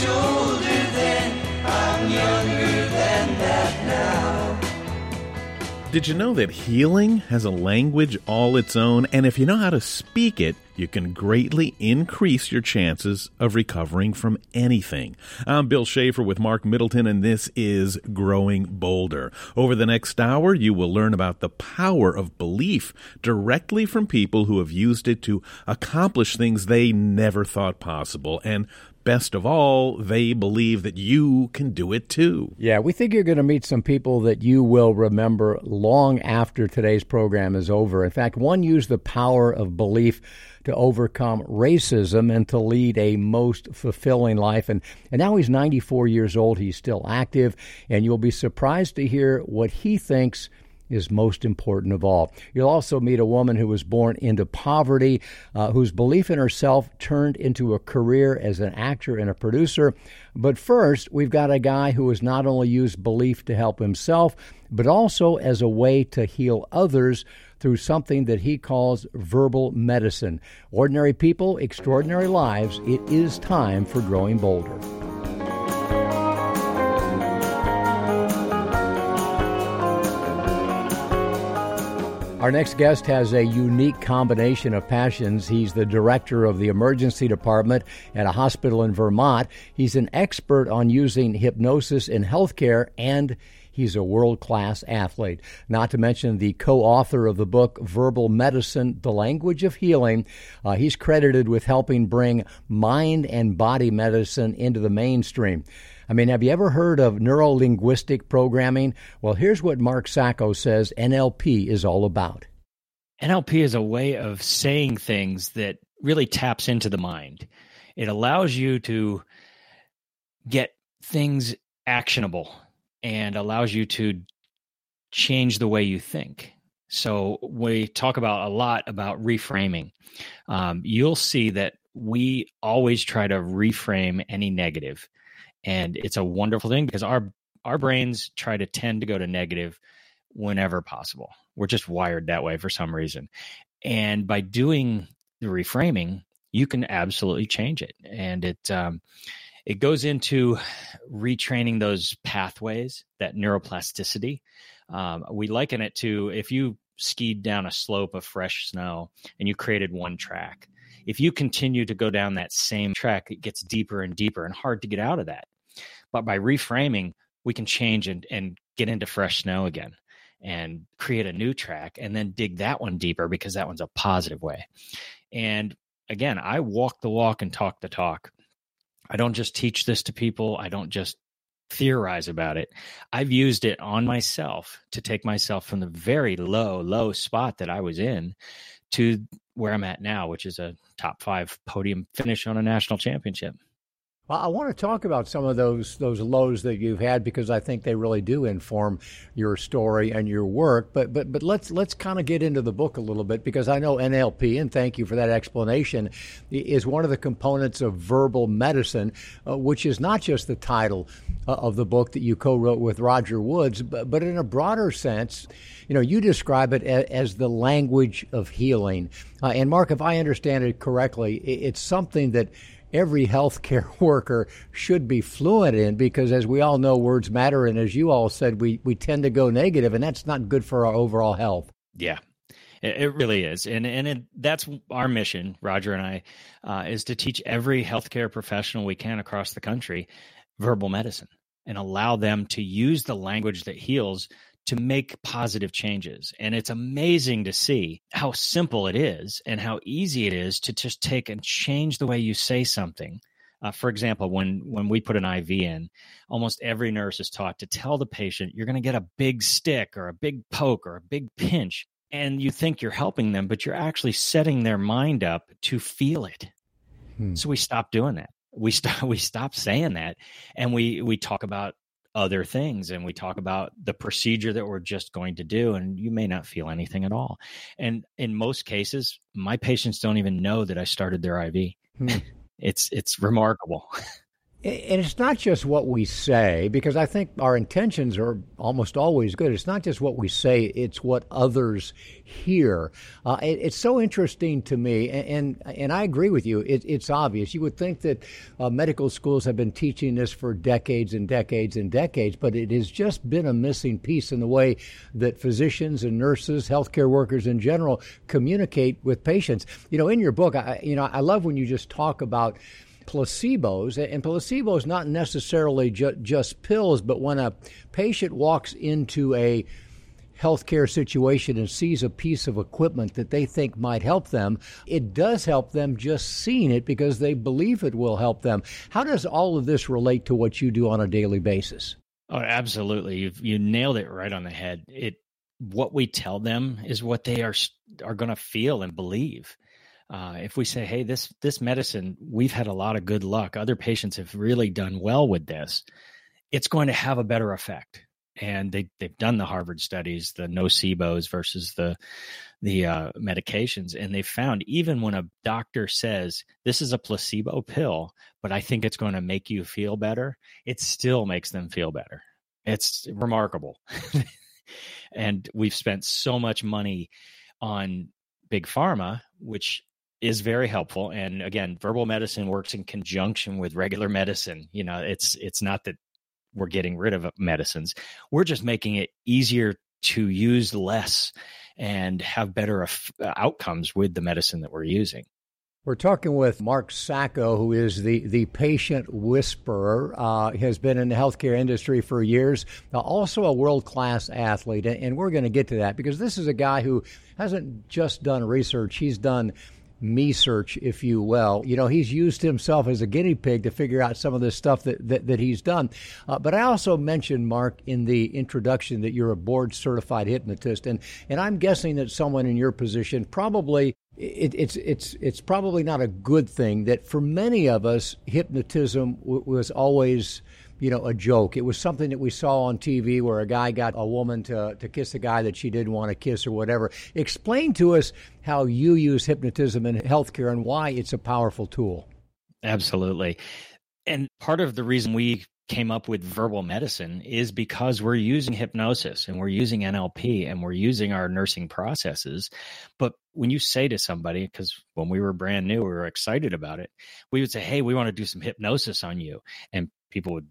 much older then. I'm younger than that now. Did you know that healing has a language all its own? And if you know how to speak it, you can greatly increase your chances of recovering from anything. I'm Bill Schaefer with Marc Middleton, and this is Growing Bolder. Over the next hour, you will learn about the power of belief directly from people who have used it to accomplish things they never thought possible. And best of all, they believe that you can do it too. Yeah, we think you're going to meet some people that you will remember long after today's program is over. In fact, one used the power of belief to overcome racism and to lead a most fulfilling life. And, and now he's 94 years old. He's still active, and you'll be surprised to hear what he thinks is most important of all. You'll also meet a woman who was born into poverty, uh, whose belief in herself turned into a career as an actor and a producer. But first, we've got a guy who has not only used belief to help himself, but also as a way to heal others through something that he calls verbal medicine. Ordinary people, extraordinary lives. It is time for Growing Bolder. Our next guest has a unique combination of passions. He's the director of the emergency department at a hospital in Vermont. He's an expert on using hypnosis in healthcare and He's a world class athlete. Not to mention the co author of the book Verbal Medicine The Language of Healing. Uh, he's credited with helping bring mind and body medicine into the mainstream. I mean, have you ever heard of neuro linguistic programming? Well, here's what Marc Sacco says NLP is all about. NLP is a way of saying things that really taps into the mind. It allows you to get things actionable and allows you to change the way you think. So we talk about a lot about reframing. Um, you'll see that we always try to reframe any negative and it's a wonderful thing because our our brains try to tend to go to negative whenever possible. We're just wired that way for some reason. And by doing the reframing, you can absolutely change it. And it um, it goes into retraining those pathways, that neuroplasticity. Um, we liken it to if you skied down a slope of fresh snow and you created one track. If you continue to go down that same track, it gets deeper and deeper and hard to get out of that. But by reframing, we can change and, and get into fresh snow again and create a new track and then dig that one deeper because that one's a positive way. And again, I walk the walk and talk the talk. I don't just teach this to people, I don't just theorize about it. I've used it on myself to take myself from the very low, low spot that I was in to where I'm at now, which is a top five podium finish on a national championship. Well, I want to talk about some of those those lows that you've had because I think they really do inform your story and your work. But but but let's let's kind of get into the book a little bit because I know NLP and thank you for that explanation is one of the components of verbal medicine, uh, which is not just the title uh, of the book that you co-wrote with Roger Woods, but, but in a broader sense, you know, you describe it as, as the language of healing. Uh, and Marc, if I understand it correctly, it's something that every healthcare worker should be fluent in because, as we all know, words matter. And as you all said, we, we tend to go negative, and that's not good for our overall health. Yeah. It, really is, and and it, that's our mission, Roger and I, uh, is to teach every healthcare professional we can across the country verbal medicine and allow them to use the language that heals to make positive changes. And it's amazing to see how simple it is and how easy it is to just take and change the way you say something. Uh, for example, when when we put an IV in, almost every nurse is taught to tell the patient you're going to get a big stick or a big poke or a big pinch, and you think you're helping them, but you're actually setting their mind up to feel it. Hmm. So we stop doing that. We stop we stop saying that, and we we talk about other things and we talk about the procedure that we're just going to do and you may not feel anything at all. And in most cases my patients don't even know that i started their iv hmm. it's it's remarkable And it's not just what we say, because I think our intentions are almost always good. It's not just what we say, it's what others hear. Uh, it, it's so interesting to me, and, and, and I agree with you. It, it's obvious. You would think that uh, medical schools have been teaching this for decades and decades and decades, but it has just been a missing piece in the way that physicians and nurses, healthcare workers in general, communicate with patients. You know, in your book, I, you know, I love when you just talk about placebos, and placebos not necessarily ju- just pills, but when a patient walks into a healthcare situation and sees a piece of equipment that they think might help them, it does help them just seeing it because they believe it will help them. How does all of this relate to what you do on a daily basis? Oh, absolutely. You've you nailed it right on the head. It what we tell them is what they are are going to feel and believe. Uh, if we say, "Hey, this this medicine, we've had a lot of good luck. Other patients have really done well with this," it's going to have a better effect. And they they've done the Harvard studies, the nocebos versus the the uh, medications, and they found even when a doctor says this is a placebo pill, but I think it's going to make you feel better, it still makes them feel better. It's remarkable. and we've spent so much money on big pharma, which is very helpful and again verbal medicine works in conjunction with regular medicine you know it's it's not that we're getting rid of medicines we're just making it easier to use less and have better outcomes with the medicine that we're using we're talking with Marc Sacco, who is the, the patient whisperer. Uh, has been in the healthcare industry for years, uh, also a world class athlete. And we're going to get to that because this is a guy who hasn't just done research, he's done me search, if you will. You know, he's used himself as a guinea pig to figure out some of this stuff that, that, that he's done. Uh, but I also mentioned, Marc, in the introduction that you're a board certified hypnotist. And, and I'm guessing that someone in your position probably it, it's it's it's probably not a good thing that for many of us hypnotism w- was always you know, a joke. It was something that we saw on TV where a guy got a woman to, to kiss a guy that she didn't want to kiss or whatever. Explain to us how you use hypnotism in healthcare and why it's a powerful tool. Absolutely. And part of the reason we came up with verbal medicine is because we're using hypnosis and we're using NLP and we're using our nursing processes. But when you say to somebody, because when we were brand new, we were excited about it, we would say, Hey, we want to do some hypnosis on you. And people would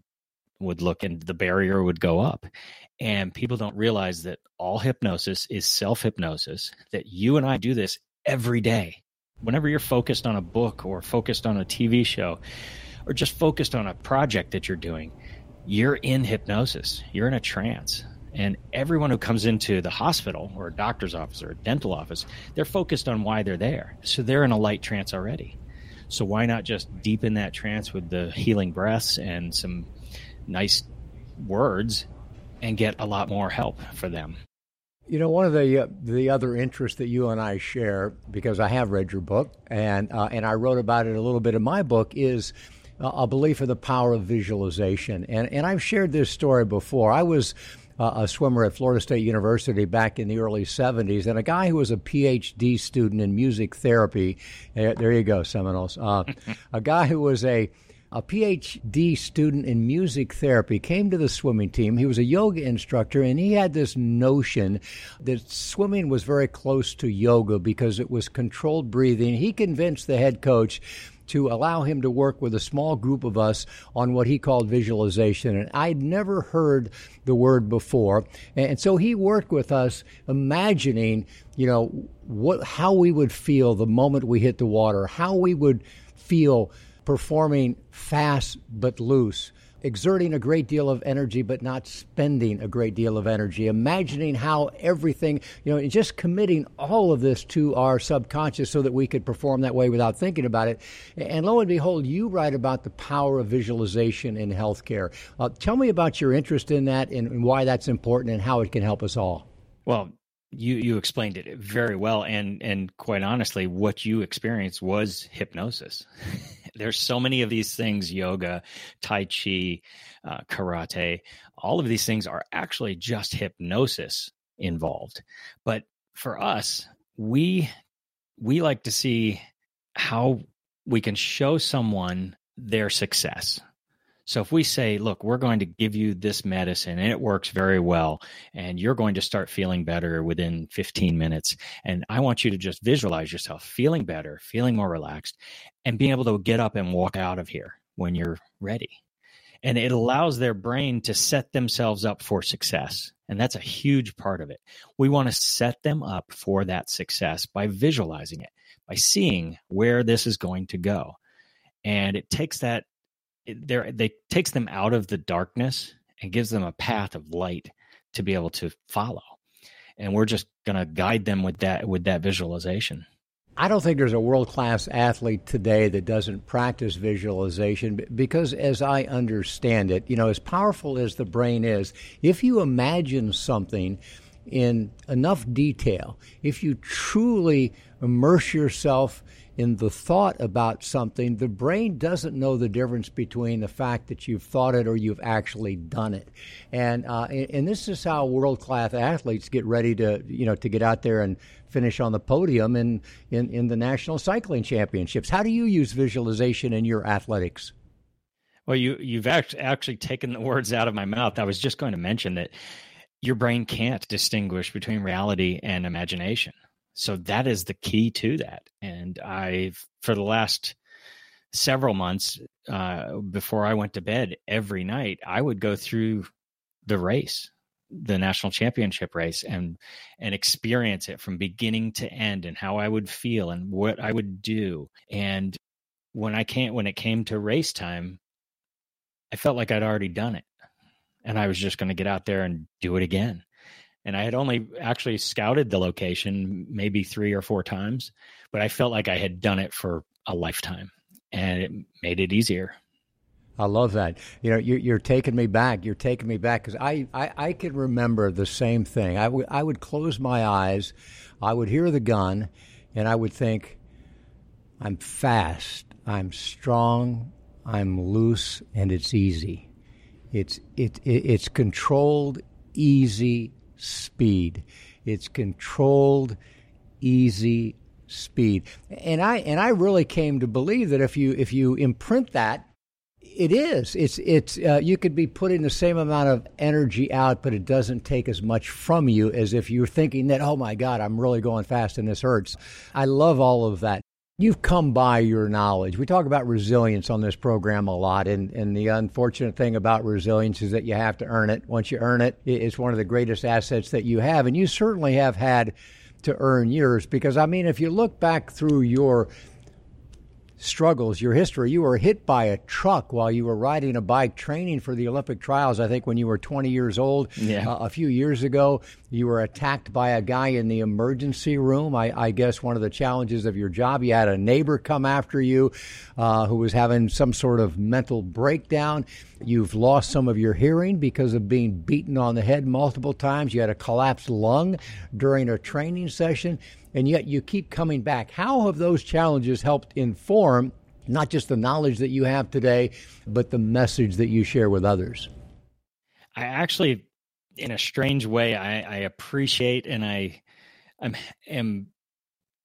would look and the barrier would go up. And people don't realize that all hypnosis is self hypnosis, that you and I do this every day. Whenever you're focused on a book or focused on a TV show or just focused on a project that you're doing, you're in hypnosis, you're in a trance. And everyone who comes into the hospital or a doctor's office or a dental office, they're focused on why they're there. So they're in a light trance already. So why not just deepen that trance with the healing breaths and some nice words and get a lot more help for them. You know, one of the uh, the other interests that you and I share, because I have read your book and uh, and I wrote about it a little bit in my book, is a belief in the power of visualization. And and I've shared this story before. I was uh, a swimmer at Florida State University back in the early 70s, and a guy who was a PhD student in music therapy. There you go, Seminoles. Uh, a guy who was a a PhD student in music therapy, came to the swimming team. He was a yoga instructor, and he had this notion that swimming was very close to yoga because it was controlled breathing. He convinced the head coach to allow him to work with a small group of us on what he called visualization. And I'd never heard the word before. And so he worked with us imagining, you know, what, how we would feel the moment we hit the water, how we would feel performing fast but loose, exerting a great deal of energy but not spending a great deal of energy, imagining how everything, you know, just committing all of this to our subconscious so that we could perform that way without thinking about it. And lo and behold, you write about the power of visualization in healthcare. Uh, tell me about your interest in that and, and why that's important and how it can help us all. Well, you you explained it very well and and quite honestly what you experienced was hypnosis there's so many of these things yoga tai chi uh, karate all of these things are actually just hypnosis involved. But for us we we like to see how we can show someone their success So if we say, look, we're going to give you this medicine and it works very well, and you're going to start feeling better within 15 minutes. And I want you to just visualize yourself feeling better, feeling more relaxed, and being able to get up and walk out of here when you're ready. And it allows their brain to set themselves up for success. And that's a huge part of it. We want to set them up for that success by visualizing it, by seeing where this is going to go. And it takes that there they takes them out of the darkness and gives them a path of light to be able to follow. And we're just going to guide them with that with that visualization. I don't think there's a world class athlete today that doesn't practice visualization because, as I understand it, you know, as powerful as the brain is, if you imagine something in enough detail, if you truly immerse yourself in the thought about something, the brain doesn't know the difference between the fact that you've thought it or you've actually done it. And uh, and this is how world class athletes get ready to you know to get out there and finish on the podium in, in in the national cycling championships. How do you use visualization in your athletics? Well, you you've actually taken the words out of my mouth. I was just going to mention that your brain can't distinguish between reality and imagination so that is the key to that and i've for the last several months uh, before i went to bed every night i would go through the race the national championship race and and experience it from beginning to end and how i would feel and what i would do and when i can't when it came to race time i felt like i'd already done it and i was just going to get out there and do it again and I had only actually scouted the location maybe three or four times, but I felt like I had done it for a lifetime, and it made it easier. I love that. You know, you're, you're taking me back. You're taking me back because I, I, I can remember the same thing. I, w- I would close my eyes, I would hear the gun, and I would think, I'm fast, I'm strong, I'm loose, and it's easy. It's, it, it, it's controlled, easy, speed. It's controlled, easy speed. And I and I really came to believe that if you if you imprint that it is. It's it's uh, you could be putting the same amount of energy out, but it doesn't take as much from you as if you're thinking that, oh my God, I'm really going fast and this hurts. I love all of that you've come by your knowledge. We talk about resilience on this program a lot, and, and the unfortunate thing about resilience is that you have to earn it. Once you earn it, it's one of the greatest assets that you have, and you certainly have had to earn yours because, I mean, if you look back through your struggles, your history. You were hit by a truck while you were riding a bike training for the Olympic trials, I think when you were 20 years old. Yeah. Uh, a few years ago, you were attacked by a guy in the emergency room. I, I, guess one of the challenges of your job, you had a neighbor come after you uh, who was having some sort of mental breakdown. You've lost some of your hearing because of being beaten on the head multiple times. You had a collapsed lung during a training session and yet you keep coming back. How have those challenges helped inform not just the knowledge that you have today, but the message that you share with others? I actually, in a strange way, I, I appreciate and I I'm, am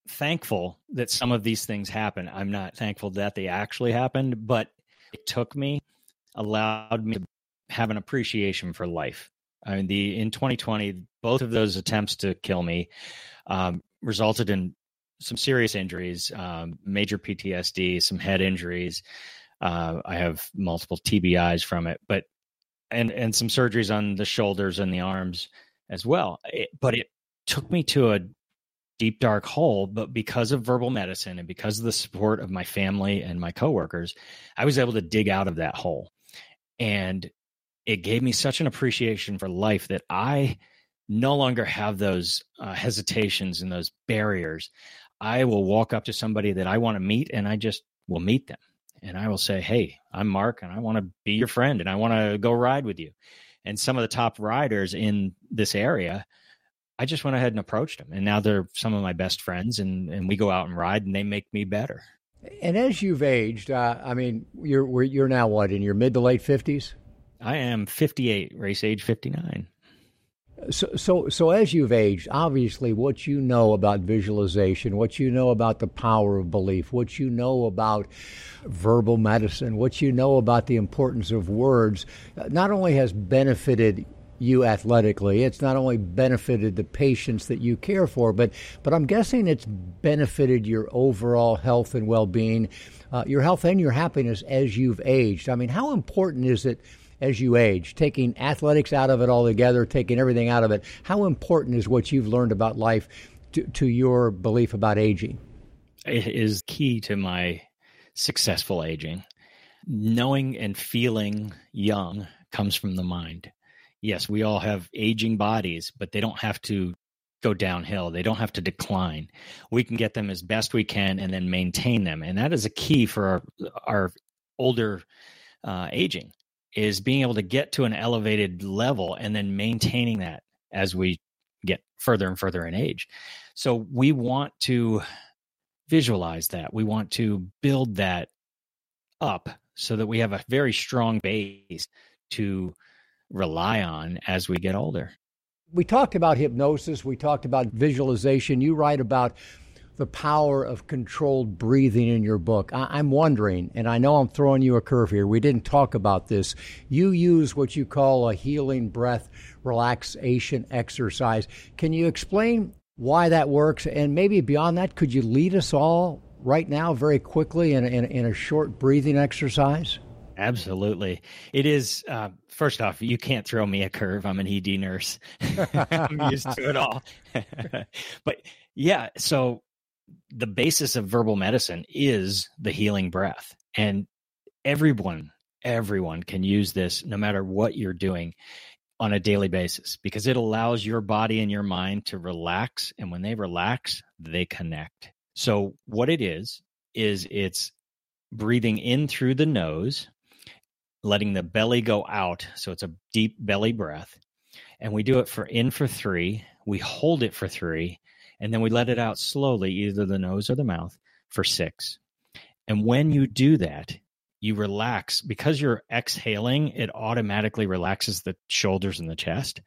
thankful that some of these things happen. I'm not thankful that they actually happened, but it took me, allowed me to have an appreciation for life. I mean, the in 2020, both of those attempts to kill me um, resulted in some serious injuries, um, major PTSD, some head injuries. Uh, I have multiple TBIs from it, but and and some surgeries on the shoulders and the arms as well. It, but it took me to a deep dark hole. But because of verbal medicine and because of the support of my family and my coworkers, I was able to dig out of that hole, and it gave me such an appreciation for life that I no longer have those uh, hesitations and those barriers. I will walk up to somebody that I want to meet and I just will meet them. And I will say, Hey, I'm Marc and I want to be your friend and I want to go ride with you. And some of the top riders in this area, I just went ahead and approached them. And now they're some of my best friends and, and we go out and ride and they make me better. And as you've aged, uh, I mean, you're, you're now what, in your mid to late 50s? I am 58, race age 59 So, so, so as you've aged, obviously, what you know about visualization, what you know about the power of belief, what you know about verbal medicine, what you know about the importance of words, not only has benefited you athletically. It's not only benefited the patients that you care for, but but I'm guessing it's benefited your overall health and well-being, uh, your health and your happiness as you've aged. I mean, how important is it? As you age, taking athletics out of it altogether, taking everything out of it, how important is what you've learned about life to, to your belief about aging? It is key to my successful aging. Knowing and feeling young comes from the mind yes, we all have aging bodies, but they don't have to go downhill. They don't have to decline. We can get them as best we can and then maintain them. And that is a key for our, our older uh, aging is being able to get to an elevated level and then maintaining that as we get further and further in age. So we want to visualize that. We want to build that up so that we have a very strong base to rely on as we get older. We talked about hypnosis, we talked about visualization. You write about the power of controlled breathing in your book. I- am wondering, and I know I'm throwing you a curve here, we didn't talk about this. You use what you call a healing breath relaxation exercise. Can you explain why that works? And maybe beyond that, could you lead us all right now, very quickly, in, in, in a short breathing exercise? Absolutely. It is, uh, first off, you can't throw me a curve. I'm an ED nurse. I'm used to it all. but yeah, so the basis of verbal medicine is the healing breath. And everyone, everyone can use this no matter what you're doing on a daily basis because it allows your body and your mind to relax. And when they relax, they connect. So, what it is, is it's breathing in through the nose letting the belly go out. So it's a deep belly breath. And we do it for in for three. We hold it for three. And then we let it out slowly, either the nose or the mouth, for six. And when you do that, you relax because you're exhaling, it automatically relaxes the shoulders and the chest.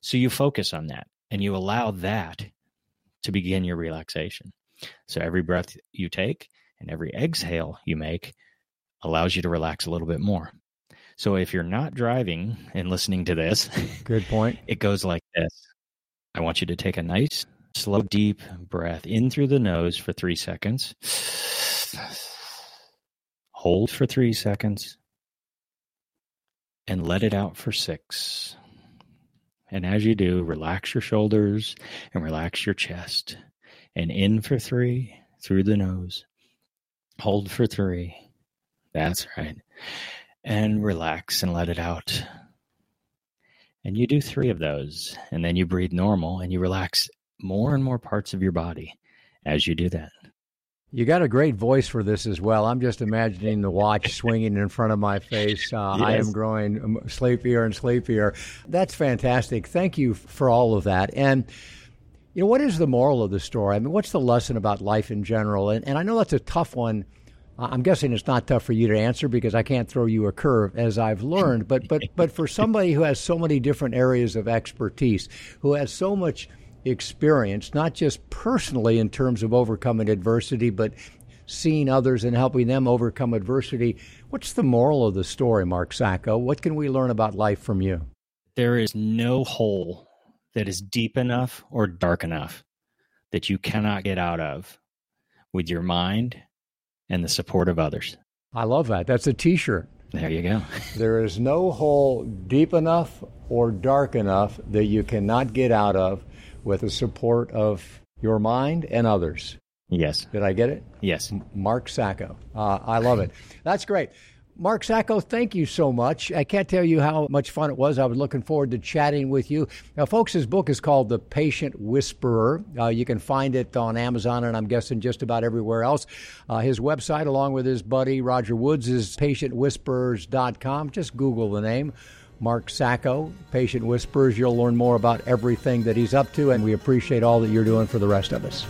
So you focus on that and you allow that to begin your relaxation. So every breath you take and every exhale you make allows you to relax a little bit more. So if you're not driving and listening to this, good point. It goes like this. I want you to take a nice, slow, deep breath in through the nose for three seconds. Hold for three seconds and let it out for six. And as you do, relax your shoulders and relax your chest. And in for three through the nose. Hold for three. That's right and relax and let it out. And you do three of those, and then you breathe normal and you relax more and more parts of your body as you do that. You got a great voice for this as well. I'm just imagining the watch swinging in front of my face. Uh, yes. I am growing um, sleepier and sleepier. That's fantastic. Thank you for all of that. And you know, what is the moral of the story? I mean, what's the lesson about life in general? And, and I know that's a tough one I'm guessing it's not tough for you to answer because I can't throw you a curve, as I've learned. But but but for somebody who has so many different areas of expertise, who has so much experience, not just personally in terms of overcoming adversity, but seeing others and helping them overcome adversity. What's the moral of the story, Marc Sacco? What can we learn about life from you? There is no hole that is deep enough or dark enough that you cannot get out of with your mind and the support of others. I love that. That's a t shirt. There you go. there is no hole deep enough or dark enough that you cannot get out of with the support of your mind and others. Yes. Did I get it? Yes. Marc Sacco. Uh, I love it. That's great. Marc Sacco, thank you so much. I can't tell you how much fun it was. I was looking forward to chatting with you. Now, folks, his book is called The Patient Whisperer. Uh, you can find it on Amazon and I'm guessing just about everywhere else. Uh, his website, along with his buddy Roger Woods, is patientwhisperers.com. Just Google the name. Marc Sacco, Patient Whispers. You'll learn more about everything that he's up to, and we appreciate all that you're doing for the rest of us.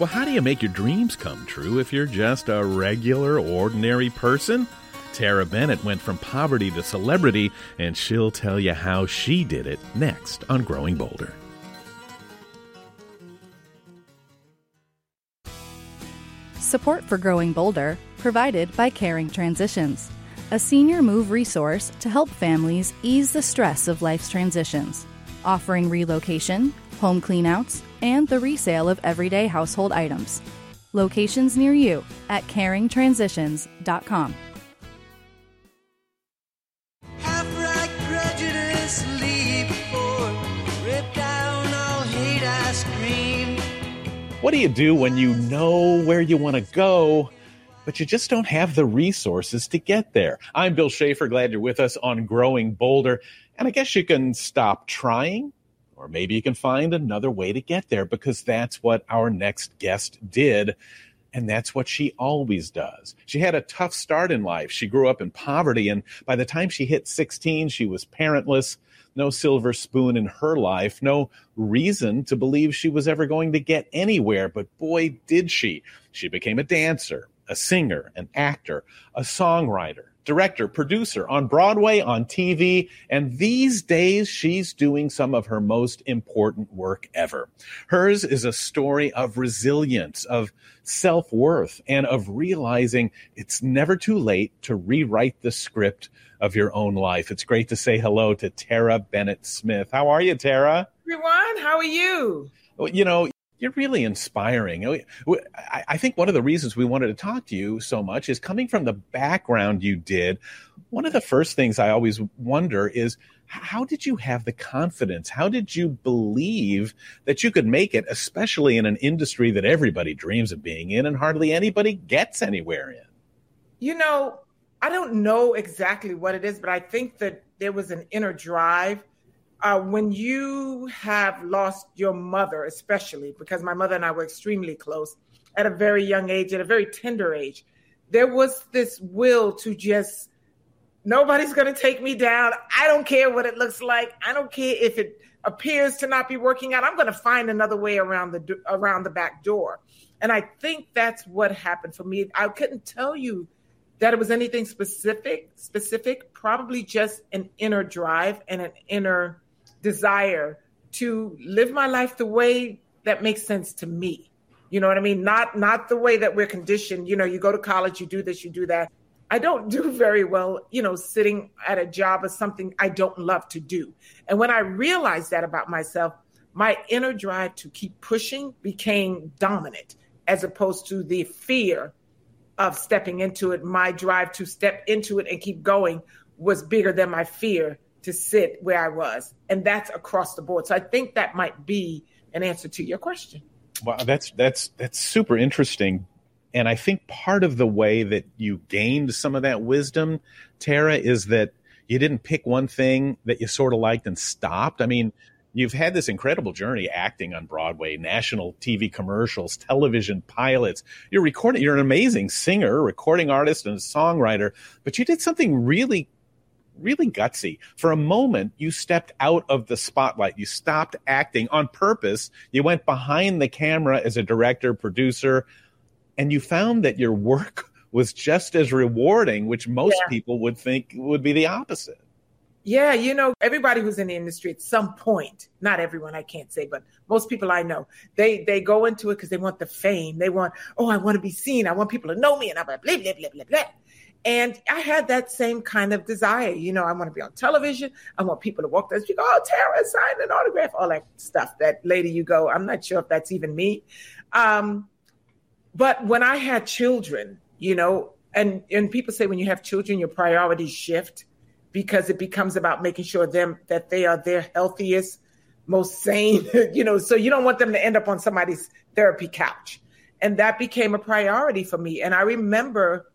Well, how do you make your dreams come true if you're just a regular, ordinary person? Terrah Bennett went from poverty to celebrity, and she'll tell you how she did it next on Growing Bolder. Support for Growing Bolder provided by Caring Transitions, a senior move resource to help families ease the stress of life's transitions, offering relocation, home cleanouts, and the resale of everyday household items. Locations near you at caringtransitions.com. What do you do when you know where you want to go, but you just don't have the resources to get there? I'm Bill Schaefer. Glad you're with us on Growing Bolder. And I guess you can stop trying, or maybe you can find another way to get there because that's what our next guest did. And that's what she always does. She had a tough start in life. She grew up in poverty, and by the time she hit 16, she was parentless, no silver spoon in her life, no reason to believe she was ever going to get anywhere. But boy, did she. She became a dancer, a singer, an actor, a songwriter, director, producer on Broadway, on TV, and these days she's doing some of her most important work ever. Hers is a story of resilience, of self worth, and of realizing it's never too late to rewrite the script of your own life. It's great to say hello to Terrah Bennett Smith. How are you, Terrah? everyone. How are you? Well, You know, you're really inspiring. Oh, I I think one of the reasons we wanted to talk to you so much is coming from the background you did. One of the first things I always wonder is how did you have the confidence? How did you believe that you could make it, especially in an industry that everybody dreams of being in and hardly anybody gets anywhere in? You know, I don't know exactly what it is, but I think that there was an inner drive. Uh, when you have lost your mother, especially because my mother and I were extremely close at a very young age, at a very tender age, there was this will to just nobody's going to take me down. I don't care what it looks like. I don't care if it appears to not be working out. I'm going to find another way around the around the back door. And I think that's what happened for me. I couldn't tell you that it was anything specific, specific, probably just an inner drive and an inner desire to live my life the way that makes sense to me. You know what I mean? Not not the way that we're conditioned. You know, you go to college, you do this, you do that. I don't do very well, you know, sitting at a job or something I don't love to do. And when I realized that about myself, my inner drive to keep pushing became dominant as opposed to the fear of stepping into it. My drive to step into it and keep going was bigger than my fear to sit where I was. And that's across the board. So I think that might be an answer to your question. Wow, that's that's that's super interesting. And I think part of the way that you gained some of that wisdom, Terrah, is that you didn't pick one thing that you sort of liked and stopped. I mean, you've had this incredible journey acting on Broadway, national TV commercials, television pilots. You're recording, you're an amazing singer, recording artist, and songwriter, but you did something really really gutsy. For a moment, you stepped out of the spotlight. You stopped acting on purpose. You went behind the camera as a director, producer, and you found that your work was just as rewarding, which most Yeah. people would think would be the opposite. Yeah, you know, everybody who's in the industry at some point, not everyone I can't say, but most people I know, they they go into it because they want the fame. They want, oh, I want to be seen. I want people to know me and I'm blah blah blah blah blah blah. And I had that same kind of desire. You know, I want to be on television. I want people to walk the street, oh, Terrah signed an autograph, all that stuff. That lady you go, I'm not sure if that's even me. Um, but when I had children, you know, and and people say when you have children, your priorities shift because it becomes about making sure them that they are their healthiest, most sane, you know, so you don't want them to end up on somebody's therapy couch. And that became a priority for me. And I remember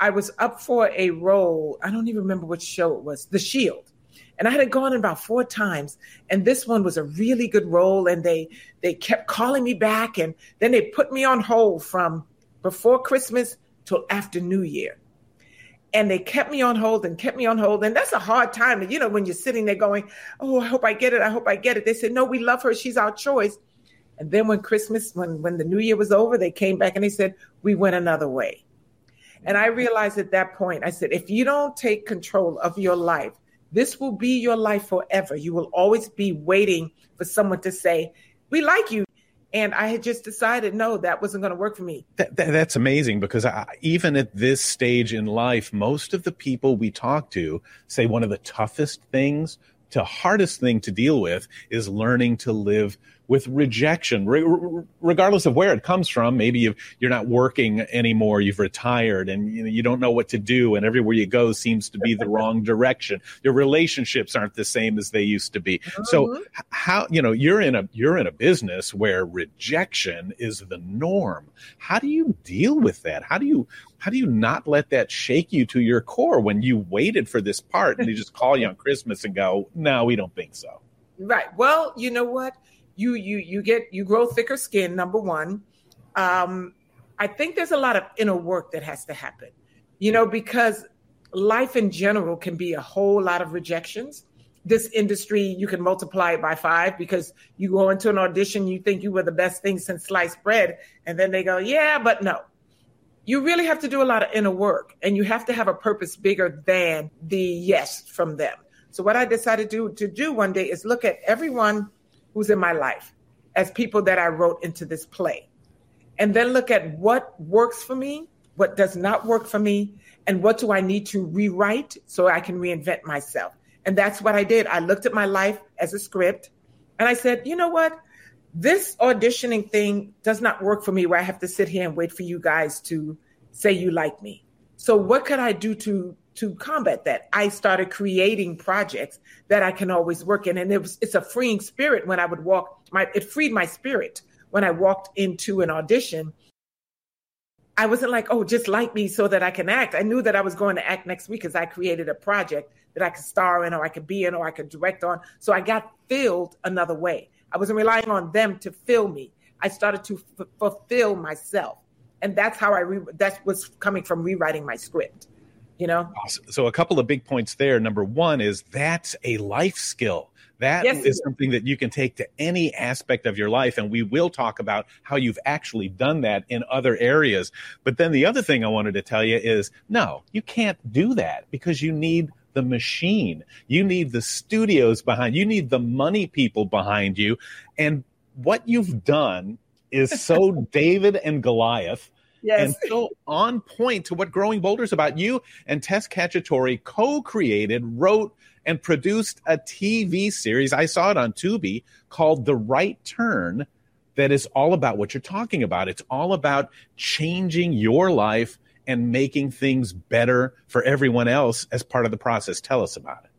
I was up for a role. I don't even remember which show it was, The Shield. And I had gone in about four times, and this one was a really good role. And they they kept calling me back, and then they put me on hold from before Christmas till after New Year and they kept me on hold and kept me on hold. And that's a hard time, you know, when you're sitting there going, Oh, I hope I get it. I hope I get it. They said, No, we love her. She's our choice. And then when Christmas, when when the New Year was over, they came back and they said we went another way. And I realized at that point, I said, if you don't take control of your life, this will be your life forever. You will always be waiting for someone to say, we like you. And I had just decided, no, that wasn't going to work for me. That, that, that's amazing because I, even at this stage in life, most of the people we talk to say one of the toughest things to hardest thing to deal with is learning to live with rejection, re- regardless of where it comes from. Maybe you are not working anymore, you've retired, and you, know, you don't know what to do, and everywhere you go seems to be the wrong direction. Your relationships aren't the same as they used to be. Mm-hmm. So how you know you're in a you're in a business where rejection is the norm. How do you deal with that? How do you how do you not let that shake you to your core when you waited for this part and they just call you on Christmas and go, no, we don't think so. Right. Well, you know what? You you you get you grow thicker skin number one. Um i think there's a lot of inner work that has to happen you know because life in general can be a whole lot of rejections. This industry you can multiply it by five because you go into an audition you think you were the best thing since sliced bread and then they go yeah but no. You really have to do a lot of inner work and you have to have a purpose bigger than the yes from them. So what i decided to, to do one day is look at everyone who's in my life as people that I wrote into this play. And then look at what works for me, what does not work for me, and what do I need to rewrite so I can reinvent myself. And that's what I did. I looked at my life as a script and I said, you know what? This auditioning thing does not work for me where I have to sit here and wait for you guys to say you like me. So what could I do to to combat that. I started creating projects that I can always work in. And it was it's a freeing spirit when I would walk my it freed my spirit when I walked into an audition. I wasn't like, oh, just like me so that I can act. I knew that I was going to act next week because I created a project that I could star in or I could be in or I could direct on. So I got filled another way. I wasn't relying on them to fill me. I started to f- fulfill myself. And that's how I, re- that was coming from rewriting my script you know? So a couple of big points there. Number one is that's a life skill. That yes, is. something that you can take to any aspect of your life and we will talk about how you've actually done that in other areas. But then the other thing i wanted to tell you is no you can't do that because you need the machine. You need the studios behind you need the money people behind you. And what you've done is so david and goliath Yes. And so on point to what Growing Bolder's about. You and Tess Cacciatore co-created, wrote, and produced a TV series. I saw it on Tubi called The Right Turn that is all about what you're talking about. It's all about changing your life and making things better for everyone else as part of the process. Tell us about it.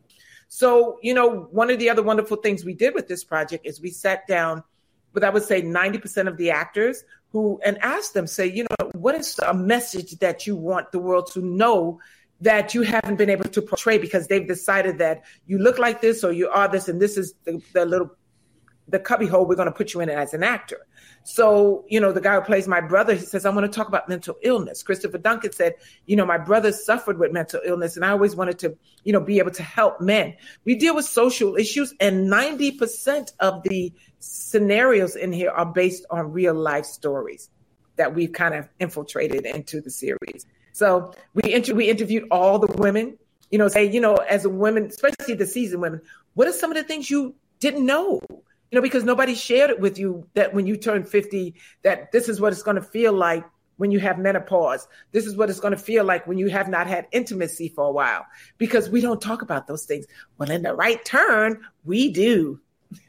So, you know, one of the other wonderful things we did with this project is we sat down with, I would say, 90% of the actors who and ask them, say, you know, what is a message that you want the world to know that you haven't been able to portray because they've decided that you look like this or you are this and this is the, the little the cubbyhole we're going to put you in as an actor. So, you know, the guy who plays my brother, he says, I want to talk about mental illness. Christopher Duncan said, you know, my brother suffered with mental illness and I always wanted to, you know, be able to help men. We deal with social issues and 90% of the scenarios in here are based on real life stories that we've kind of infiltrated into the series. So we inter- we interviewed all the women, you know, say, you know, as a woman, especially the seasoned women, what are some of the things you didn't know? you know, because nobody shared it with you that when you turn 50, that this is what it's going to feel like when you have menopause. This is what it's going to feel like when you have not had intimacy for a while, because we don't talk about those things. Well, in the right turn, we do.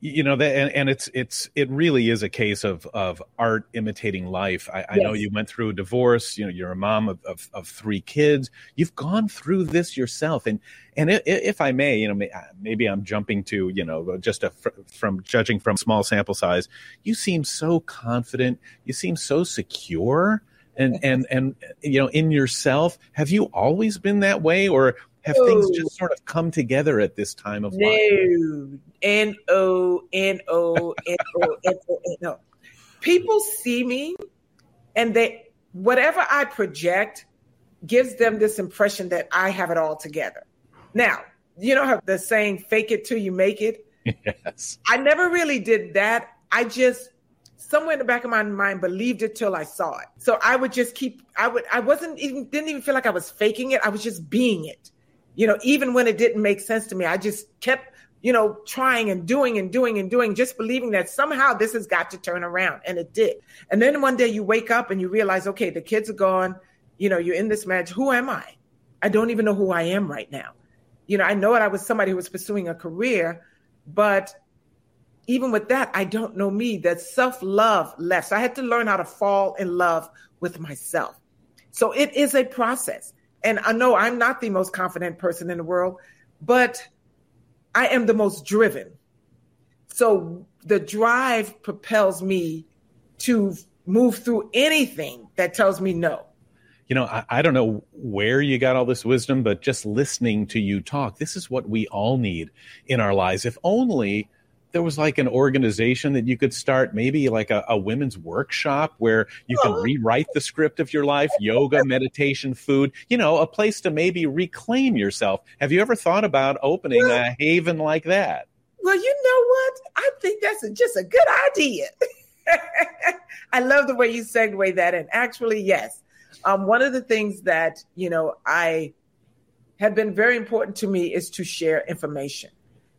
you know that and, and, it's it's it really is a case of of art imitating life. I, I yes. know you went through a divorce you know you're a mom of, of, of three kids. You've gone through this yourself. And and if, if i may you know uh, maybe i'm jumping to you know just a, from judging from small sample size. You seem so confident. You seem so secure. And and and you know in yourself have you always been that way? Or have things just sort of come together at this time of no. life? N O N O N O N O N O. People see me, and they whatever I project gives them this impression that I have it all together. Now, you know how the saying "fake it till you make it." Yes. I never really did that I just somewhere in the back of my mind believed it till I saw it. So I would just keep I would I wasn't even didn't even feel like I was faking it. I was just being it. You know, even when it didn't make sense to me, I just kept, you know, trying and doing and doing and doing, just believing that somehow this has got to turn around. And it did. And then one day you wake up and you realize, okay, the kids are gone. You know, you're in this marriage. Who am I? I don't even know who I am right now. You know, I know that I was somebody who was pursuing a career, but even with that, I don't know me. That self love left. So I had to learn how to fall in love with myself. So it is a process. And I know I'm not the most confident person in the world, but I am the most driven. So the drive propels me to move through anything that tells me no. You know, I, I, don't know where you got all this wisdom, but just listening to you talk, this is what we all need in our lives. If only there was like an organization that you could start, maybe like a, a women's workshop where you can rewrite the script of your life, yoga, meditation, food, you know, a place to maybe reclaim yourself. Have you ever thought about opening a haven like that? Well, you know what? I think that's a, just a good idea. I love the way you segue that And Actually, yes. Um, one of the things that, you know, I have been very important to me is to share information.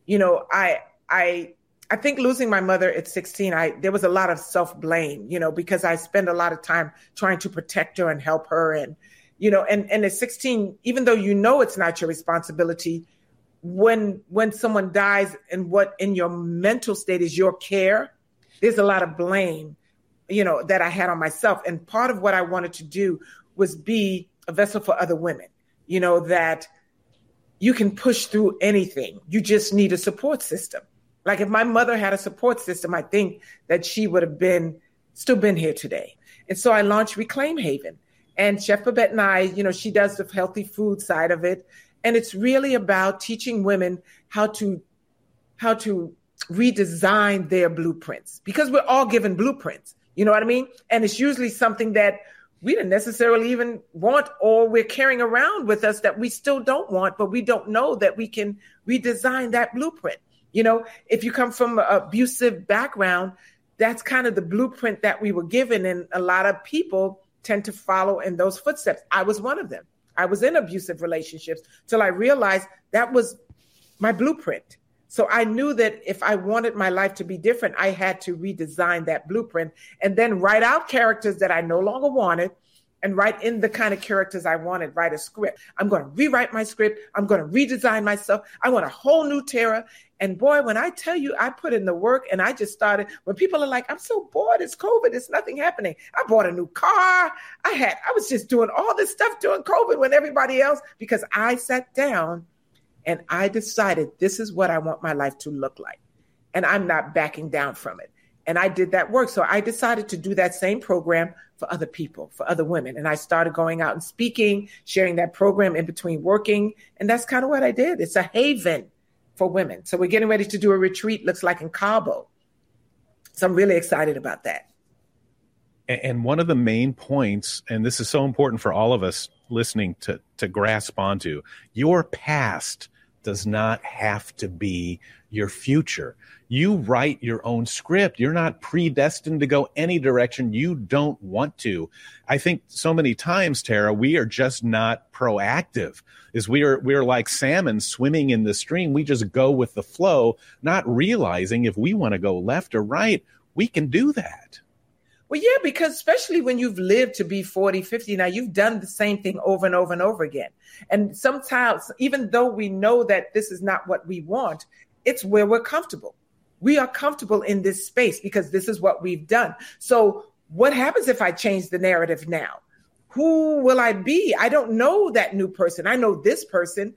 You know, I, I I think losing my mother at 16, I there was a lot of self blame, you know, because I spent a lot of time trying to protect her and help her, and you know, and and at 16, even though you know it's not your responsibility, when when someone dies and what in your mental state is your care, there's a lot of blame, you know, that I had on myself, and part of what I wanted to do was be a vessel for other women, you know, that you can push through anything. You just need a support system like if my mother had a support system, I think that she would have been still been here today. And so I launched Reclaim Haven. And Chef Babette and I, you know, she does the healthy food side of it. And it's really about teaching women how to how to redesign their blueprints because we're all given blueprints. You know what I mean? And it's usually something that we didn't necessarily even want or we're carrying around with us that we still don't want, but we don't know that we can redesign that blueprint. You know, if you come from an abusive background, that's kind of the blueprint that we were given. And a lot of people tend to follow in those footsteps. I was one of them. I was in abusive relationships till I realized that was my blueprint. So I knew that if I wanted my life to be different, I had to redesign that blueprint and then write out characters that I no longer wanted and write in the kind of characters I wanted, write a script. I'm going to rewrite my script. I'm going to redesign myself. I want a whole new Terrah. And boy, when I tell you, I put in the work and I just started. When people are like, I'm so bored, it's COVID, it's nothing happening. I bought a new car. I had, I was just doing all this stuff during COVID when everybody else, because I sat down and I decided this is what I want my life to look like. And I'm not backing down from it. And I did that work. So I decided to do that same program for other people, for other women. And I started going out and speaking, sharing that program in between working. And that's kind of what I did. It's a haven for women. So we're getting ready to do a retreat, looks like in Cabo. So I'm really excited about that. And one of the main points, and this is so important for all of us listening to, to grasp onto, your past does not have to be your future. You write your own script. You're not predestined to go any direction you don't want to. I think so many times, Terrah, we are just not proactive. Is we are we're like salmon swimming in the stream. We just go with the flow, not realizing if we want to go left or right, we can do that. Well, yeah, because especially when you've lived to be 40, 50, now you've done the same thing over and over and over again. And sometimes, even though we know that this is not what we want, it's where we're comfortable. We are comfortable in this space because this is what we've done. So, what happens if I change the narrative now? Who will I be? I don't know that new person. I know this person.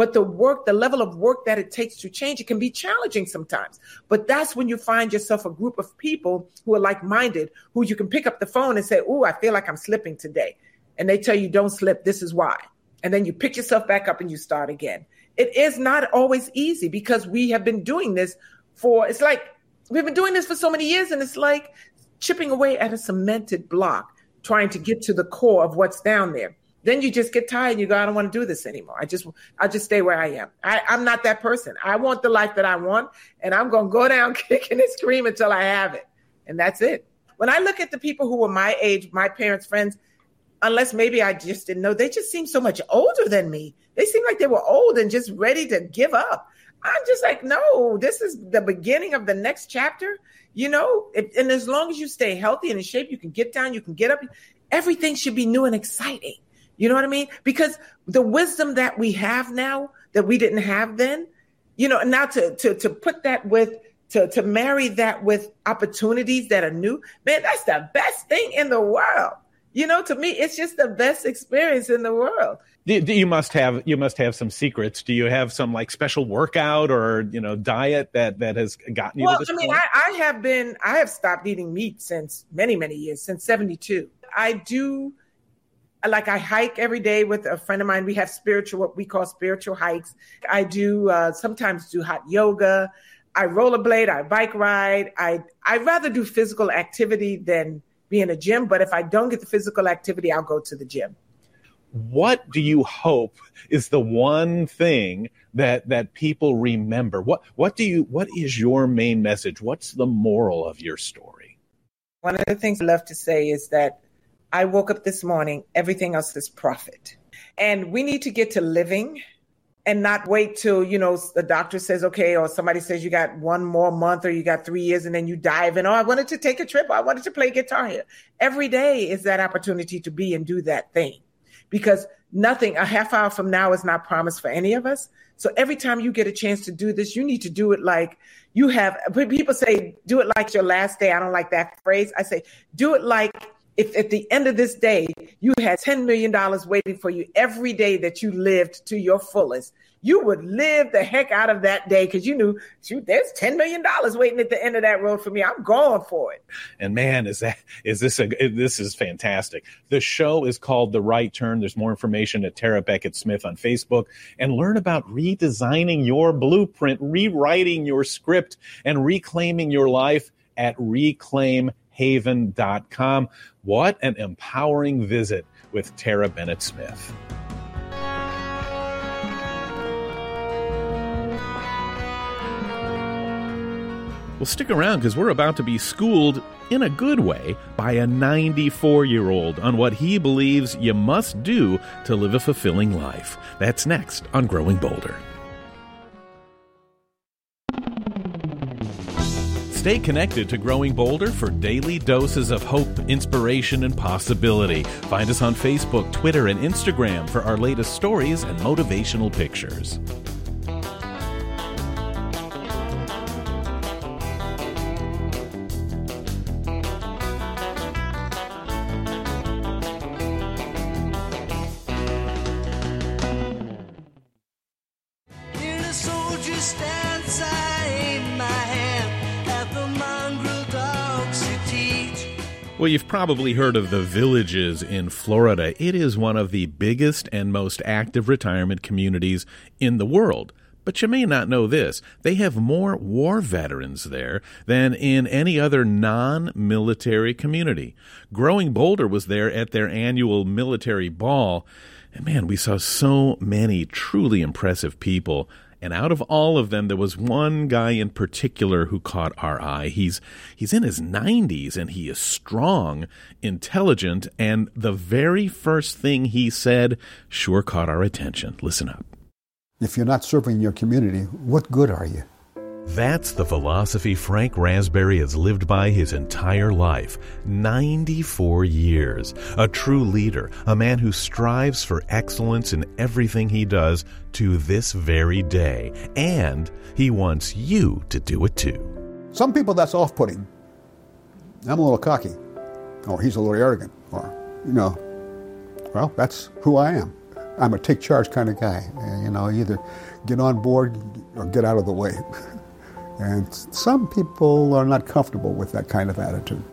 But the work, the level of work that it takes to change, it can be challenging sometimes. But that's when you find yourself a group of people who are like minded, who you can pick up the phone and say, Oh, I feel like I'm slipping today. And they tell you, Don't slip. This is why. And then you pick yourself back up and you start again. It is not always easy because we have been doing this for, it's like we've been doing this for so many years and it's like chipping away at a cemented block, trying to get to the core of what's down there. Then you just get tired and you go, I don't want to do this anymore. I just, I just stay where I am. I, I'm not that person. I want the life that I want, and I'm going to go down kicking and screaming until I have it, and that's it. When I look at the people who were my age, my parents' friends, unless maybe I just didn't know, they just seem so much older than me. They seem like they were old and just ready to give up. I'm just like, no, this is the beginning of the next chapter. You know, if, and as long as you stay healthy and in shape, you can get down, you can get up. Everything should be new and exciting. You know what I mean? Because the wisdom that we have now that we didn't have then, you know, and now to to to put that with to to marry that with opportunities that are new, man, that's the best thing in the world. You know, to me, it's just the best experience in the world. You must have you must have some secrets. Do you have some like special workout or you know diet that that has gotten you? Well, to this I mean? I, I have been I have stopped eating meat since many many years since seventy two. I do like I hike every day with a friend of mine. We have spiritual, what we call spiritual hikes. I do uh, sometimes do hot yoga. I rollerblade. I bike ride. I I rather do physical activity than be in a gym. But if I don't get the physical activity, I'll go to the gym. what do you hope is the one thing that that people remember? What what do you what is your main message? What's the moral of your story? One of the things I love to say is that I woke up this morning, everything else is profit. And we need to get to living and not wait till, you know, the doctor says, okay, or somebody says you got one more month or you got three years and then you dive in. Oh, I wanted to take a trip. I wanted to play guitar here. Every day is that opportunity to be and do that thing because nothing, a half hour from now is not promised for any of us. So every time you get a chance to do this, you need to do it like you have. People say, do it like your last day. I don't like that phrase. I say, do it like if at the end of this day you had $10 million waiting for you every day that you lived to your fullest, you would live the heck out of that day because you knew, shoot, there's $10 million waiting at the end of that road for me. I'm going for it. And man, is that is this a this is fantastic. The show is called The Right Turn. There's more information at Terrah Bennett Smith on Facebook and learn about redesigning your blueprint, rewriting your script, and reclaiming your life at reclaimhaven.com. What an empowering visit with Terrah Bennett Smith. Well, stick around because we're about to be schooled in a good way by a 94 year old on what he believes you must do to live a fulfilling life. That's next on Growing Bolder. Stay connected to Growing Bolder for daily doses of hope, inspiration, and possibility. Find us on Facebook, Twitter, and Instagram for our latest stories and motivational pictures. You've probably heard of the Villages in Florida. It is one of the biggest and most active retirement communities in the world. But you may not know this. They have more war veterans there than in any other non military community. Growing Bolder was there at their annual military ball. And man, we saw so many truly impressive people. And out of all of them, there was one guy in particular who caught our eye. He's he's in his 90s and he is strong, intelligent, and the very first thing he said sure caught our attention. Listen up. If you're not serving your community, what good are you? That's the philosophy Frank Raspberry has lived by his entire life 94 years. A true leader, a man who strives for excellence in everything he does to this very day. And he wants you to do it too. Some people that's off putting. I'm a little cocky, or he's a little arrogant, or, you know, well, that's who I am. I'm a take charge kind of guy. You know, either get on board or get out of the way. and some people are not comfortable with that kind of attitude.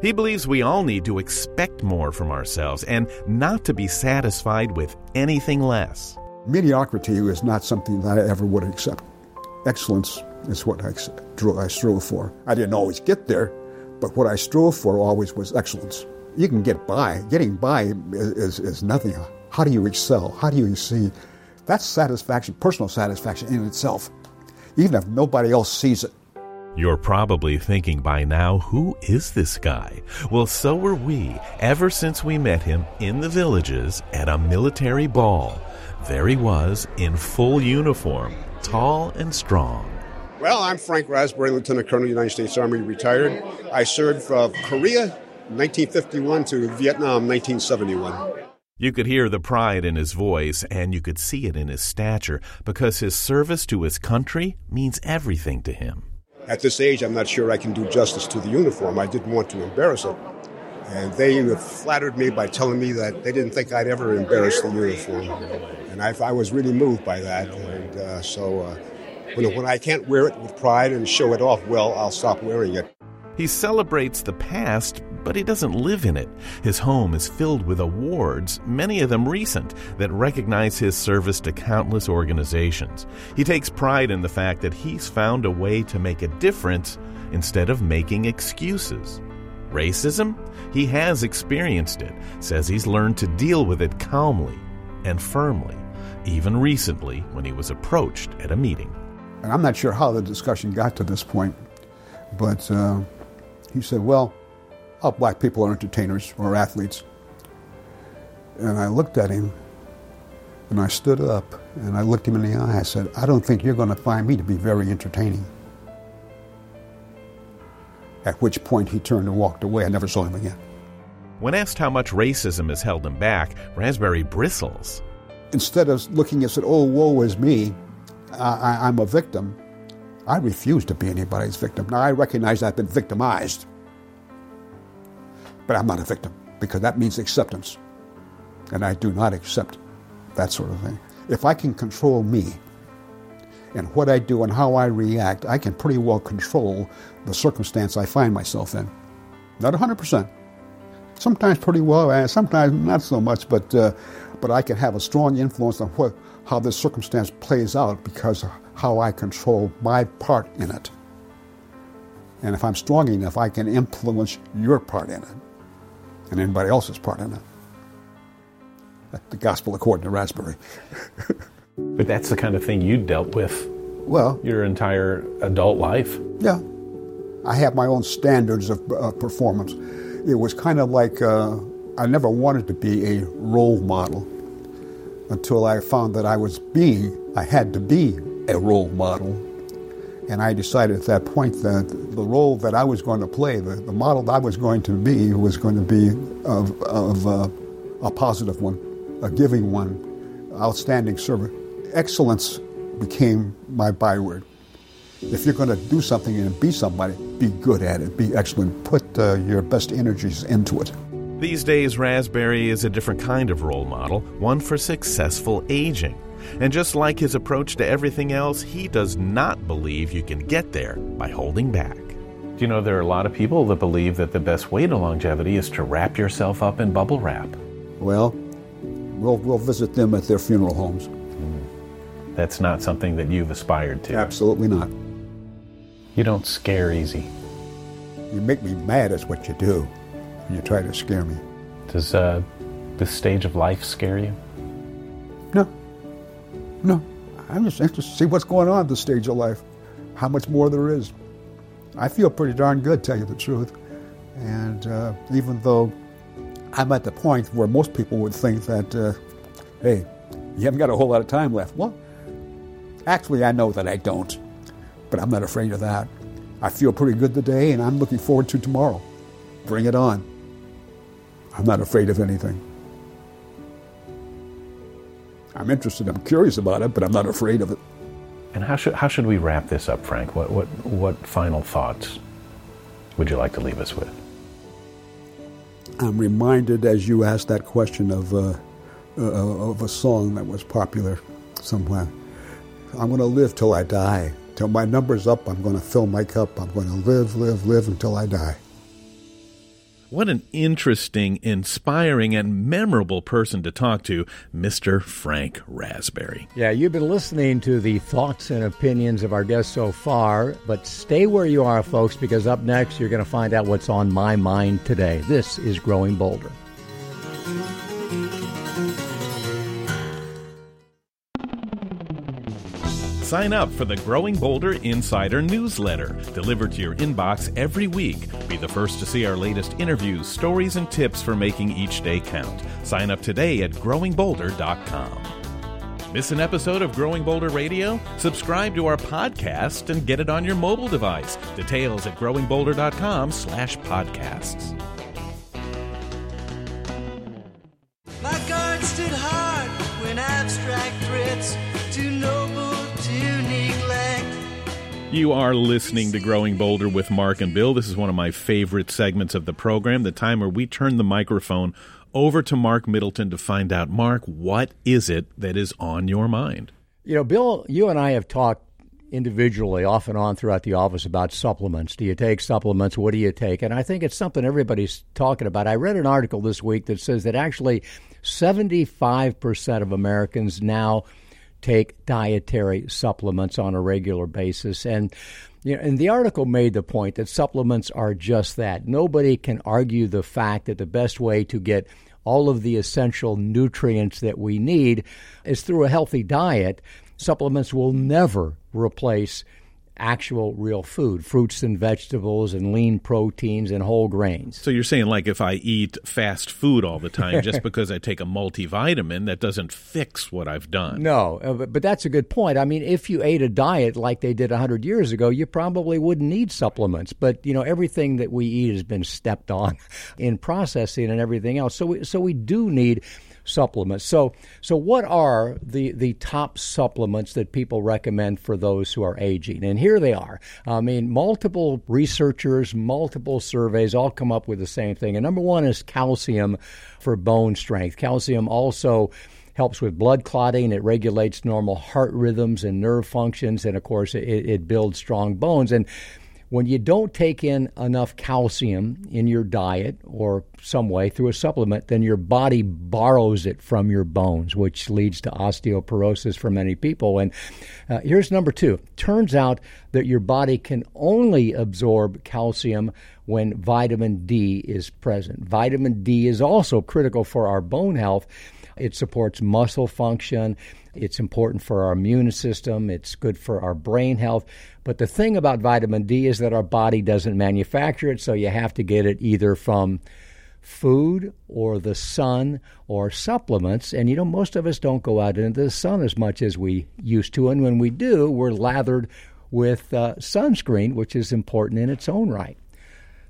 He believes we all need to expect more from ourselves and not to be satisfied with anything less. Mediocrity is not something that I ever would accept. Excellence is what I, I strove for. I didn't always get there, but what I strove for always was excellence. You can get by. Getting by is, is, is nothing. How do you excel? How do you see? That's satisfaction, personal satisfaction in itself, even if nobody else sees it. You're probably thinking by now, who is this guy? Well, so were we ever since we met him in the villages at a military ball. There he was in full uniform, tall and strong. Well, I'm Frank Raspberry, Lieutenant Colonel, United States Army, retired. I served from Korea, 1951 to Vietnam, 1971. You could hear the pride in his voice, and you could see it in his stature, because his service to his country means everything to him. At this age, I'm not sure I can do justice to the uniform. I didn't want to embarrass it. And they flattered me by telling me that they didn't think I'd ever embarrass the uniform. And I, I was really moved by that. And uh, so uh, when, when I can't wear it with pride and show it off well, I'll stop wearing it. He celebrates the past, but he doesn't live in it. His home is filled with awards, many of them recent, that recognize his service to countless organizations. He takes pride in the fact that he's found a way to make a difference instead of making excuses. Racism? He has experienced it, says he's learned to deal with it calmly and firmly, even recently when he was approached at a meeting. And I'm not sure how the discussion got to this point, but uh, he said, Well, all black people are entertainers or athletes. And I looked at him and I stood up and I looked him in the eye. I said, I don't think you're going to find me to be very entertaining. At which point he turned and walked away. I never saw him again. When asked how much racism has held him back, Raspberry bristles. Instead of looking and said, Oh, woe is me, I, I'm a victim, I refuse to be anybody's victim. Now, I recognize I've been victimized, but I'm not a victim because that means acceptance. And I do not accept that sort of thing. If I can control me and what I do and how I react, I can pretty well control the circumstance I find myself in. Not 100%. Sometimes pretty well, and sometimes not so much, but, uh, but I can have a strong influence on what, how this circumstance plays out because of how I control my part in it. And if I'm strong enough, I can influence your part in it and anybody else's part in it. The gospel according to Raspberry. But that's the kind of thing you dealt with well, your entire adult life. Yeah. I have my own standards of uh, performance. It was kind of like uh, I never wanted to be a role model until I found that I was being, I had to be a role model. And I decided at that point that the role that I was going to play, the, the model that I was going to be, was going to be of, of uh, a positive one, a giving one, outstanding servant. Excellence became my byword. If you're going to do something and be somebody, be good at it, be excellent, put uh, your best energies into it. These days, Raspberry is a different kind of role model, one for successful aging. And just like his approach to everything else, he does not believe you can get there by holding back. Do you know there are a lot of people that believe that the best way to longevity is to wrap yourself up in bubble wrap? Well, we'll, we'll visit them at their funeral homes. That's not something that you've aspired to. Absolutely not. You don't scare easy. You make me mad, is what you do. You try to scare me. Does uh, this stage of life scare you? No. I'm just interested to see what's going on at this stage of life, how much more there is. I feel pretty darn good, tell you the truth. And uh, even though I'm at the point where most people would think that, uh, hey, you haven't got a whole lot of time left. Well, actually, I know that I don't, but I'm not afraid of that. I feel pretty good today, and I'm looking forward to tomorrow. Bring it on. I'm not afraid of anything. I'm interested, I'm curious about it, but I'm not afraid of it. And how should how should we wrap this up, Frank? What what what final thoughts would you like to leave us with? I'm reminded as you asked that question of uh, uh, of a song that was popular somewhere. I'm going to live till I die. Till my number's up, I'm going to fill my cup. I'm going to live, live, live until I die. What an interesting, inspiring, and memorable person to talk to, Mr. Frank Raspberry. Yeah, you've been listening to the thoughts and opinions of our guests so far, but stay where you are, folks, because up next you're going to find out what's on my mind today. This is Growing Bolder. Sign up for the Growing Bolder Insider newsletter, delivered to your inbox every week. Be the first to see our latest interviews, stories, and tips for making each day count. Sign up today at growingbolder.com. Miss an episode of Growing Bolder Radio? Subscribe to our podcast and get it on your mobile device. Details at growingbolder.com You are listening to Growing Bolder with Marc and Bill. This is one of my favorite segments of the program, the time where we turn the microphone over to Marc Middleton to find out, Marc, what is it that is on your mind? You know, Bill, you and I have talked individually off and on throughout the office about supplements. Do you take supplements? What do you take? And I think it's something everybody's talking about. I read an article this week that says that actually 75% of Americans now take dietary supplements on a regular basis. And you know, and the article made the point that supplements are just that. Nobody can argue the fact that the best way to get all of the essential nutrients that we need is through a healthy diet. Supplements will never replace actual real food fruits and vegetables and lean proteins and whole grains. So you're saying, like, if I eat fast food all the time just because I take a multivitamin, that doesn't fix what I've done? No, uh, but, but that's a good point. I mean, if you ate a diet like they did 100 years ago, you probably wouldn't need supplements. But, you know, everything that we eat has been stepped on in processing and everything else. So we, so we do need supplements. So, so what are the the top supplements that people recommend for those who are aging? And here they are. I mean, multiple researchers, multiple surveys all come up with the same thing. And number one is calcium for bone strength. Calcium also helps with blood clotting. It regulates normal heart rhythms and nerve functions, and of course, it, it builds strong bones. And when you don't take in enough calcium in your diet or some way through a supplement, then your body borrows it from your bones, which leads to osteoporosis for many people. And uh, here's number two turns out that your body can only absorb calcium when vitamin D is present. Vitamin D is also critical for our bone health. It supports muscle function. It's important for our immune system. It's good for our brain health. But the thing about vitamin D is that our body doesn't manufacture it, so you have to get it either from food or the sun or supplements. And you know, most of us don't go out into the sun as much as we used to. And when we do, we're lathered with uh, sunscreen, which is important in its own right.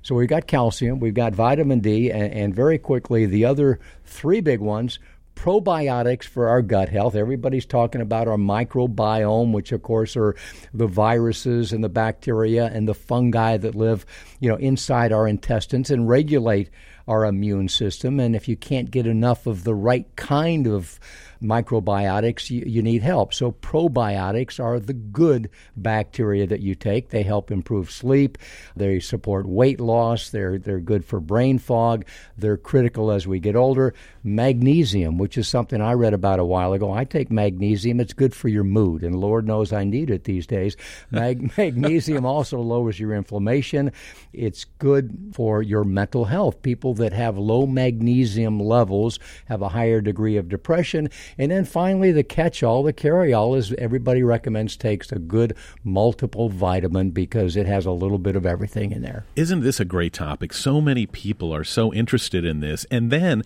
So we've got calcium, we've got vitamin D, and, and very quickly, the other three big ones probiotics for our gut health. Everybody's talking about our microbiome, which of course are the viruses and the bacteria and the fungi that live, you know, inside our intestines and regulate our immune system. And if you can't get enough of the right kind of microbiotics, you, you, need help. So, probiotics are the good bacteria that you take. They help improve sleep, they support weight loss, they're, they're good for brain fog, they're critical as we get older. Magnesium, which is something I read about a while ago, I take magnesium, it's good for your mood, and Lord knows I need it these days. Mag- magnesium also lowers your inflammation, it's good for your mental health. People that have low magnesium levels have a higher degree of depression and then finally, the catch all, the carry all, is everybody recommends takes a good multiple vitamin because it has a little bit of everything in there. Isn't this a great topic? So many people are so interested in this. And then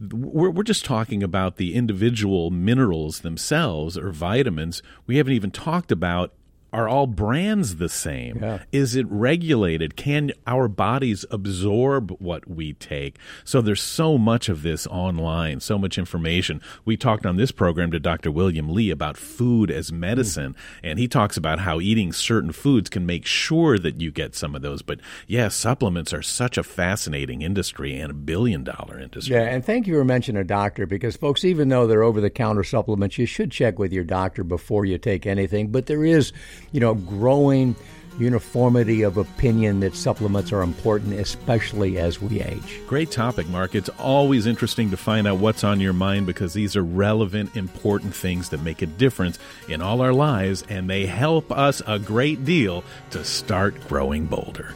we're, we're just talking about the individual minerals themselves or vitamins. We haven't even talked about are all brands the same? Yeah. Is it regulated? Can our bodies absorb what we take? So there's so much of this online, so much information. We talked on this program to Dr. William Li about food as medicine, mm. and he talks about how eating certain foods can make sure that you get some of those. But yeah, supplements are such a fascinating industry and a billion dollar industry. Yeah, and thank you for mentioning a doctor because folks, even though they're over the counter supplements, you should check with your doctor before you take anything. But there is you know, growing uniformity of opinion that supplements are important, especially as we age. Great topic, Marc. It's always interesting to find out what's on your mind because these are relevant, important things that make a difference in all our lives, and they help us a great deal to start growing bolder.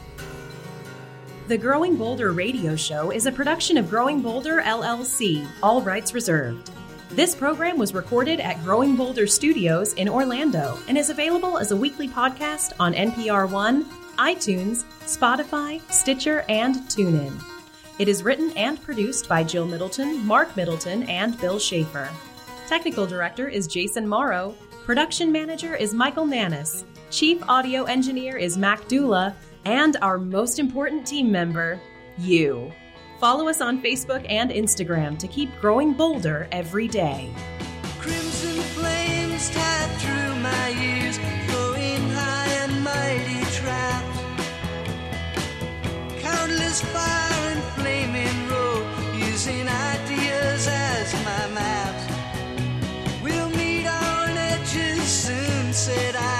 The Growing Bolder radio show is a production of Growing Bolder, LLC, all rights reserved. This program was recorded at Growing Bolder Studios in Orlando and is available as a weekly podcast on NPR One, iTunes, Spotify, Stitcher, and TuneIn. It is written and produced by Jill Middleton, Marc Middleton, and Bill Schaefer. Technical director is Jason Morrow. Production manager is Michael Nannis. Chief audio engineer is Mac Dula. And our most important team member, you. Follow us on Facebook and Instagram to keep growing bolder every day. Crimson flames tied through my ears, high and mighty trapped. Countless fire and flaming road, using ideas as my maps. We'll meet on edges soon, said I,